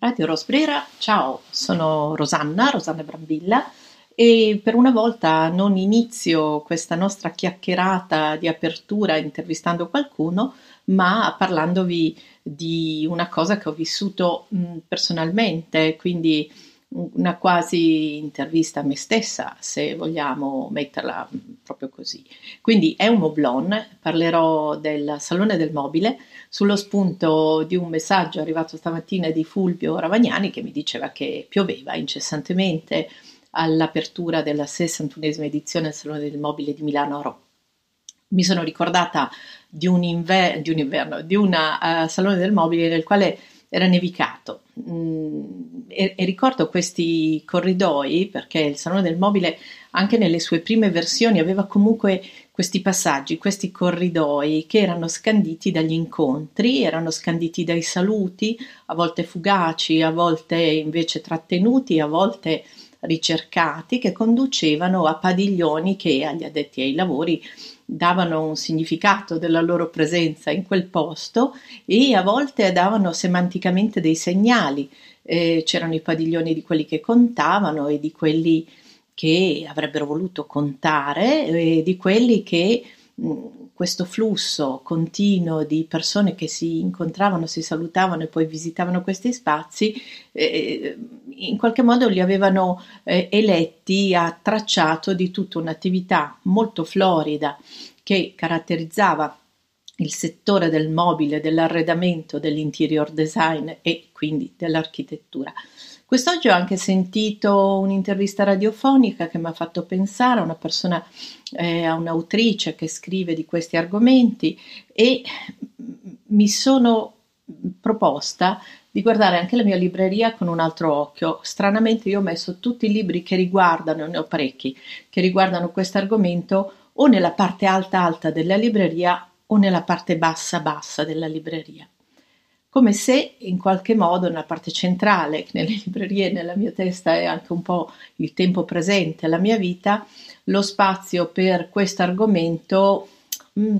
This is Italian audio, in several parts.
Radio Rosbrera, ciao, sono Rosanna, Rosanna Brambilla e per una volta non inizio questa nostra chiacchierata di apertura intervistando qualcuno, ma parlandovi di una cosa che ho vissuto mh, personalmente, quindi una quasi intervista a me stessa, se vogliamo metterla proprio così. Quindi è un moblon, parlerò del Salone del Mobile sullo spunto di un messaggio arrivato stamattina di Fulvio Ravagnani che mi diceva che pioveva incessantemente all'apertura della 61esima edizione del Salone del Mobile di Milano a Roma. Mi sono ricordata di un, inver- di un inverno, di un uh, eh, Salone del Mobile nel quale era nevicato. Mm, e, e, ricordo questi corridoi perché il Salone del Mobile anche nelle sue prime versioni aveva comunque questi passaggi, questi corridoi che erano scanditi dagli incontri, erano scanditi dai saluti, a volte fugaci, a volte invece trattenuti, a volte ricercati, che conducevano a padiglioni che agli addetti ai lavori davano un significato della loro presenza in quel posto e a volte davano semanticamente dei segnali. Eh, c'erano i padiglioni di quelli che contavano e di quelli che avrebbero voluto contare e di quelli che questo flusso continuo di persone che si incontravano, si salutavano e poi visitavano questi spazi, eh, in qualche modo li avevano eh, eletti a tracciato di tutta un'attività molto florida che caratterizzava il settore del mobile, dell'arredamento, dell'interior design e quindi dell'architettura. Quest'oggi ho anche sentito un'intervista radiofonica che mi ha fatto pensare a una persona, eh, a un'autrice che scrive di questi argomenti e mi sono proposta di guardare anche la mia libreria con un altro occhio. Stranamente io ho messo tutti i libri che riguardano, ne ho parecchi, che riguardano questo argomento o nella parte alta alta della libreria o nella parte bassa bassa della libreria come se in qualche modo nella parte centrale, nelle librerie, nella mia testa è anche un po' il tempo presente, la mia vita, lo spazio per questo argomento mm,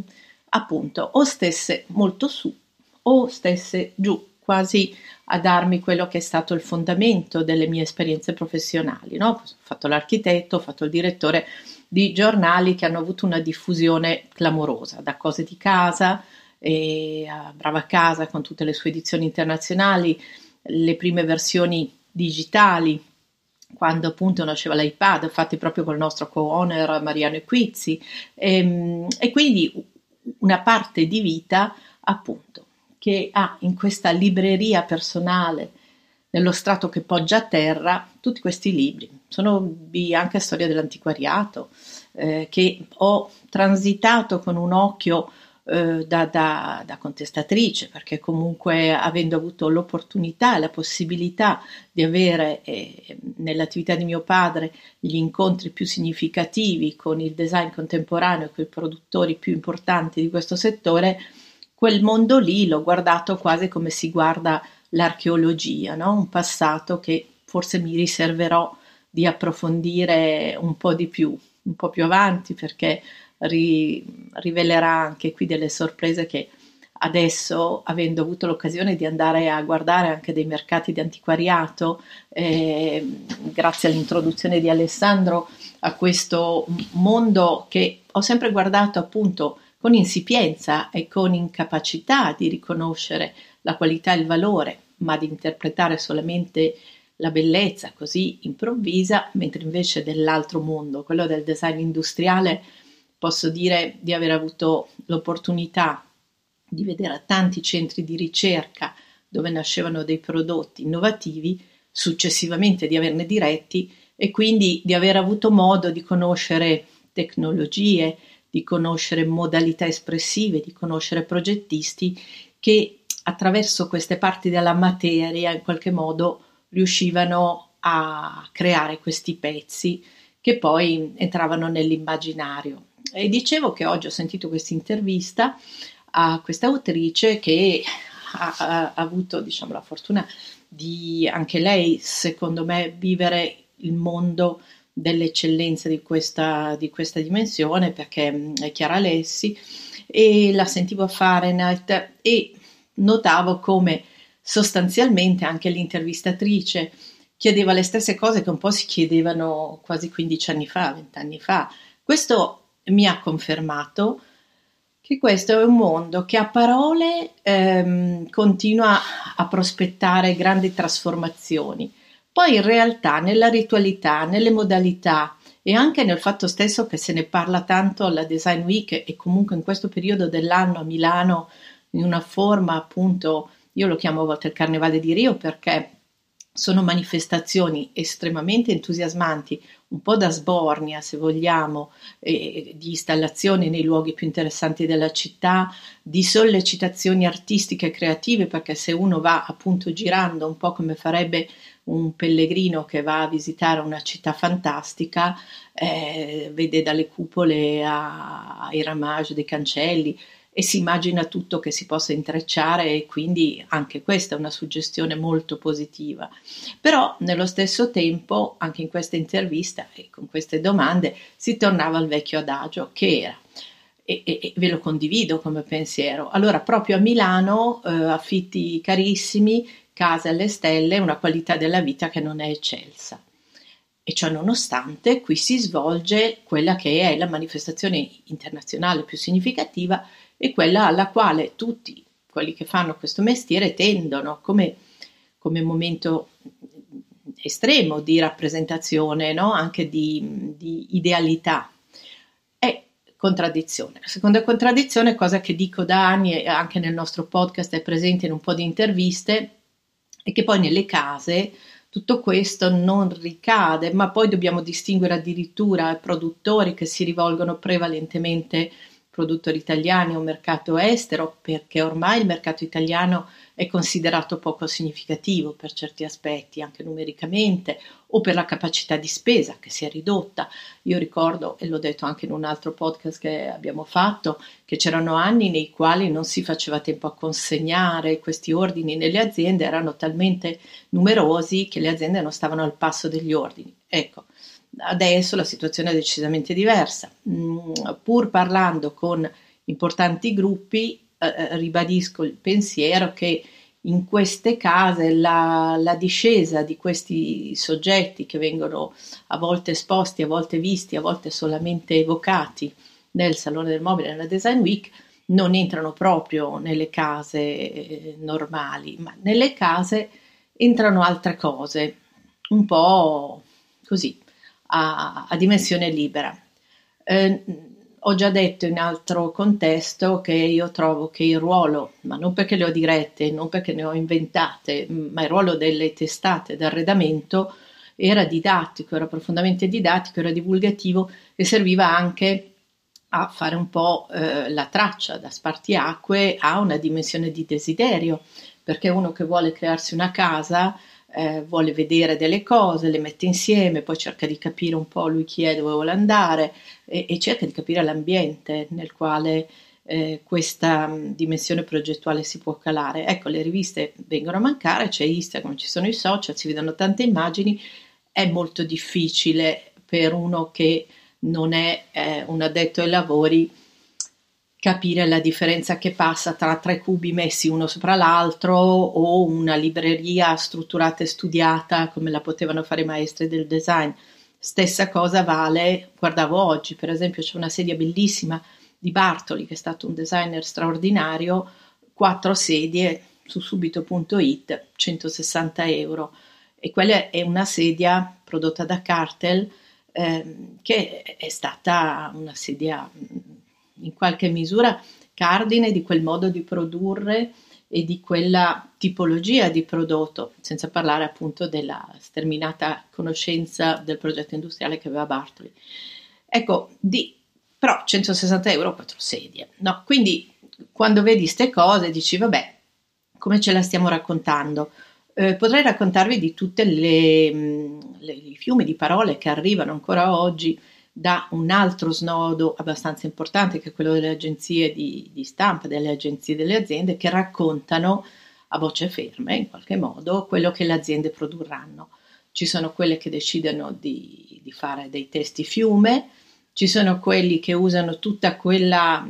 appunto o stesse molto su o stesse giù, quasi a darmi quello che è stato il fondamento delle mie esperienze professionali. No? Ho fatto l'architetto, ho fatto il direttore di giornali che hanno avuto una diffusione clamorosa, da cose di casa, a Brava Casa con tutte le sue edizioni internazionali, le prime versioni digitali, quando appunto nasceva l'iPad, fatti proprio col nostro co-owner Mariano Equizzi, e, ehm, e quindi una parte di vita appunto che ha in questa libreria personale nello strato che poggia a terra tutti questi libri. Sono anche storia dell'antiquariato eh, che ho transitato con un occhio eh, da, da, da, contestatrice, perché comunque avendo avuto l'opportunità la possibilità di avere eh, nell'attività di mio padre gli incontri più significativi con il design contemporaneo con i produttori più importanti di questo settore, quel mondo lì l'ho guardato quasi come si guarda l'archeologia, no? un passato che forse mi riserverò di approfondire un po' di più, un po' più avanti, perché ri, rivelerà anche qui delle sorprese che adesso, avendo avuto l'occasione di andare a guardare anche dei mercati di antiquariato, eh, grazie all'introduzione di Alessandro a questo mondo che ho sempre guardato appunto con insipienza e con incapacità di riconoscere la qualità e il valore, ma di interpretare solamente la bellezza così improvvisa, mentre invece dell'altro mondo, quello del design industriale, posso dire di aver avuto l'opportunità di vedere tanti centri di ricerca dove nascevano dei prodotti innovativi, successivamente di averne diretti e quindi di aver avuto modo di conoscere tecnologie, di conoscere modalità espressive, di conoscere progettisti che attraverso queste parti della materia in qualche modo riuscivano a creare questi pezzi che poi entravano nell'immaginario. E dicevo che oggi ho sentito questa intervista a questa autrice che ha, ha avuto diciamo, la fortuna di anche lei, secondo me, vivere il mondo dell'eccellenza di questa, di questa dimensione perché mm, è Chiara Alessi e la sentivo a Fahrenheit e notavo come sostanzialmente anche l'intervistatrice chiedeva le stesse cose che un po' si chiedevano quasi 15 anni fa, 20 anni fa. Questo mi ha confermato che questo è un mondo che a parole ehm, continua a prospettare grandi trasformazioni, poi in realtà nella ritualità, nelle modalità e anche nel fatto stesso che se ne parla tanto alla Design Week e comunque in questo periodo dell'anno a Milano in una forma appunto, io lo chiamo a volte il Carnevale di Rio perché sono manifestazioni estremamente entusiasmanti, un po' da sbornia se vogliamo, eh, di installazioni nei luoghi più interessanti della città, di sollecitazioni artistiche e creative, perché se uno va appunto girando un po' come farebbe un pellegrino che va a visitare una città fantastica, eh, vede dalle cupole ai ramage dei cancelli, e si immagina tutto che si possa intrecciare e quindi anche questa è una suggestione molto positiva. Però nello stesso tempo, anche in questa intervista e con queste domande, si tornava al vecchio adagio che era e, e, e, ve lo condivido come pensiero. Allora, proprio a Milano, eh, affitti carissimi, case alle stelle, una qualità della vita che non è eccelsa. E ciò nonostante, qui si svolge quella che è la manifestazione internazionale più significativa e quella alla quale tutti quelli che fanno questo mestiere tendono come, come momento estremo di rappresentazione, no? anche di, di idealità. È contraddizione. La seconda contraddizione, cosa che dico da anni e anche nel nostro podcast è presente in un po' di interviste, è che poi nelle case tutto questo non ricade, ma poi dobbiamo distinguere addirittura produttori che si rivolgono prevalentemente produttori italiani o mercato estero, perché ormai il mercato italiano è considerato poco significativo per certi aspetti, anche numericamente, o per la capacità di spesa che si è ridotta. Io ricordo, e l'ho detto anche in un altro podcast che abbiamo fatto, che c'erano anni nei quali non si faceva tempo a consegnare questi ordini nelle aziende, erano talmente numerosi che le aziende non stavano al passo degli ordini. Ecco, Adesso la situazione è decisamente diversa. Mm, pur parlando con importanti gruppi, eh, eh, ribadisco il pensiero che in queste case la, la, discesa di questi soggetti che vengono a volte esposti, a volte visti, a volte solamente evocati nel Salone del Mobile, nella Design Week, non entrano proprio nelle case eh, normali, ma nelle case entrano altre cose, un po' così a, a dimensione libera. Eh, ho già detto in altro contesto che io trovo che il ruolo, ma non perché le ho dirette, non perché ne ho inventate, ma il ruolo delle testate d'arredamento era didattico, era profondamente didattico, era divulgativo e serviva anche a fare un po' eh, la traccia da spartiacque a una dimensione di desiderio, perché uno che vuole crearsi una casa eh, vuole vedere delle cose, le mette insieme, poi cerca di capire un po' lui chi è, dove vuole andare e, e cerca di capire l'ambiente nel quale eh, questa mh, dimensione progettuale si può calare. Ecco, le riviste vengono a mancare, c'è Instagram, ci sono i social, si vedono tante immagini, è molto difficile per uno che non è eh, un addetto ai lavori capire la differenza che passa tra tre cubi messi uno sopra l'altro o una libreria strutturata e studiata come la potevano fare i maestri del design. Stessa cosa vale, guardavo oggi, per esempio c'è una sedia bellissima di Bartoli, che è stato un designer straordinario, quattro sedie su subito.it, 160 euro. E quella è una sedia prodotta da Cartel, eh, che è stata una sedia in qualche misura cardine di quel modo di produrre e di quella tipologia di prodotto, senza parlare appunto della sterminata conoscenza del progetto industriale che aveva Bartoli. Ecco, di, però 160 euro, quattro sedie, no? Quindi quando vedi queste cose dici, vabbè, come ce la stiamo raccontando? Eh, potrei raccontarvi di tutti i fiumi di parole che arrivano ancora oggi da un altro snodo abbastanza importante che è quello delle agenzie di, di, stampa, delle agenzie delle aziende che raccontano a voce ferme in qualche modo quello che le aziende produrranno. Ci sono quelle che decidono di, di fare dei testi fiume, ci sono quelli che usano tutta quella,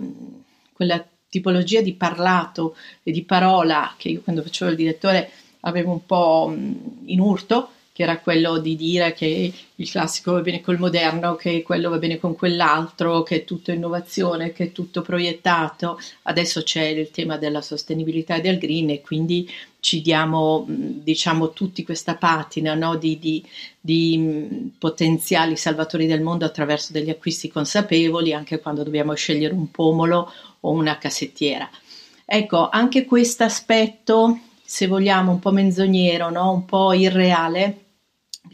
quella tipologia di parlato e di parola che io quando facevo il direttore avevo un po' in urto, che era quello di dire che il classico va bene col moderno, che quello va bene con quell'altro, che è tutto innovazione, che è tutto proiettato. Adesso c'è il tema della sostenibilità e del green e quindi ci diamo, diciamo, tutti questa patina no? di, di, di potenziali salvatori del mondo attraverso degli acquisti consapevoli, anche quando dobbiamo scegliere un pomolo o una cassettiera. Ecco, anche questo aspetto, se vogliamo, un po' menzognero, no? un po' irreale,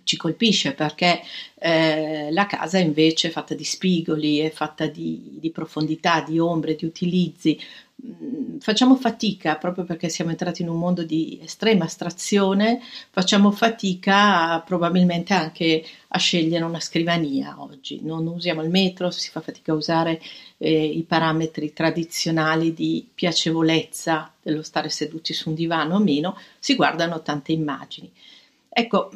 ci colpisce perché eh, la casa invece è fatta di spigoli, è fatta di, di profondità, di ombre, di utilizzi. Mm, facciamo fatica proprio perché siamo entrati in un mondo di estrema astrazione, facciamo fatica probabilmente anche a scegliere una scrivania oggi. Non usiamo il metro, si fa fatica a usare eh, i parametri tradizionali di piacevolezza dello stare seduti su un divano o meno, si guardano tante immagini. Ecco,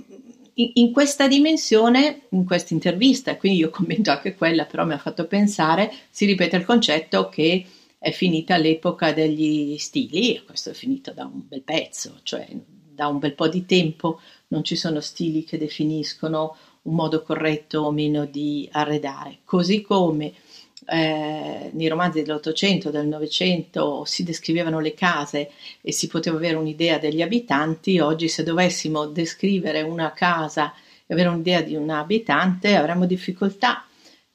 in, questa dimensione, in questa intervista, quindi io commento anche quella, però mi ha fatto pensare, si ripete il concetto che è finita l'epoca degli stili, e questo è finito da un bel pezzo, cioè da un bel po' di tempo. Non ci sono stili che definiscono un modo corretto o meno di arredare, così come eh, nei romanzi dell'Ottocento, del Novecento si descrivevano le case e si poteva avere un'idea degli abitanti, oggi se dovessimo descrivere una casa e avere un'idea di un abitante avremmo difficoltà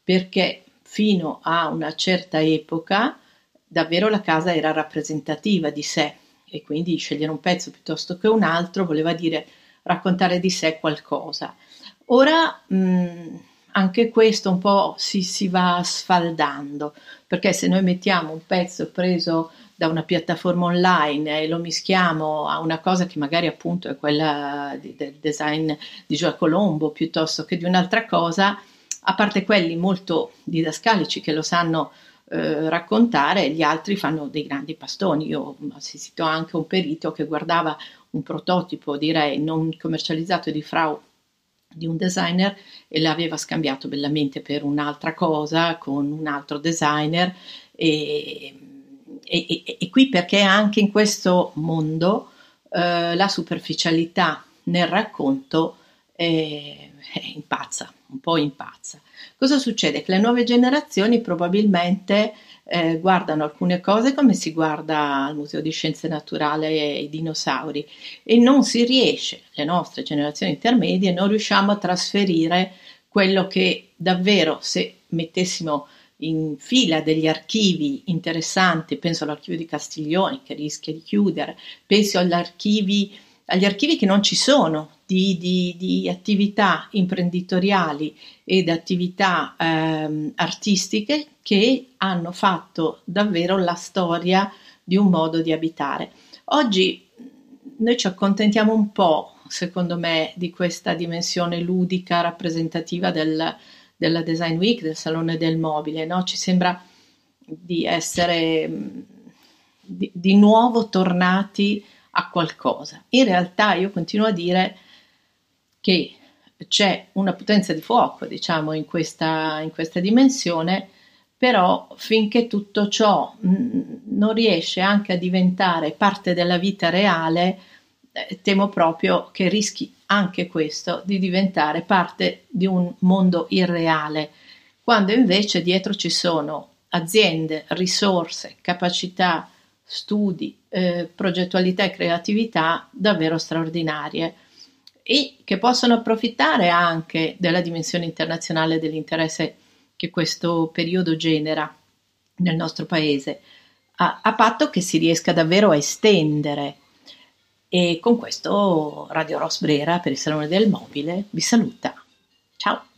perché fino a una certa epoca davvero la casa era rappresentativa di sé e quindi scegliere un pezzo piuttosto che un altro voleva dire raccontare di sé qualcosa. Ora mh, anche questo un po' si, si va sfaldando, perché se noi mettiamo un pezzo preso da una piattaforma online e lo mischiamo a una cosa che magari appunto è quella di, del design di Gioia Colombo piuttosto che di un'altra cosa, a parte quelli molto didascalici che lo sanno eh, raccontare, gli altri fanno dei grandi pastoni. Io ho assistito anche un perito che guardava un prototipo, direi, non commercializzato di Frau di un designer e l'aveva scambiato bellamente per un'altra cosa con un altro designer. E, e, e, e qui perché anche in questo mondo eh, la superficialità nel racconto è, è impazza, un po' impazza. Cosa succede? Che le nuove generazioni probabilmente eh, guardano alcune cose come si guarda al Museo di Scienze Naturali e i dinosauri e non si riesce, le nostre generazioni intermedie, non riusciamo a trasferire quello che davvero se mettessimo in fila degli archivi interessanti, penso all'archivio di Castiglioni che rischia di chiudere, penso agli archivi, agli archivi che non ci sono di, di, di attività imprenditoriali ed attività ehm, artistiche che hanno fatto davvero la storia di un modo di abitare. Oggi noi ci accontentiamo un po', secondo me, di questa dimensione ludica rappresentativa del, della Design Week, del Salone del Mobile, no? ci sembra di essere di, di nuovo tornati a qualcosa. In realtà io continuo a dire che c'è una potenza di fuoco, diciamo, in questa, in questa dimensione, però finché tutto ciò mm, non riesce anche a diventare parte della vita reale, eh, temo proprio che rischi anche questo di diventare parte di un mondo irreale, quando invece dietro ci sono aziende, risorse, capacità, studi, eh, progettualità e creatività davvero straordinarie e che possono approfittare anche della dimensione internazionale dell'interesse che questo periodo genera nel nostro paese, a, a patto che si riesca davvero a estendere. E con questo Radio Ross Brera per il Salone del Mobile vi saluta. Ciao!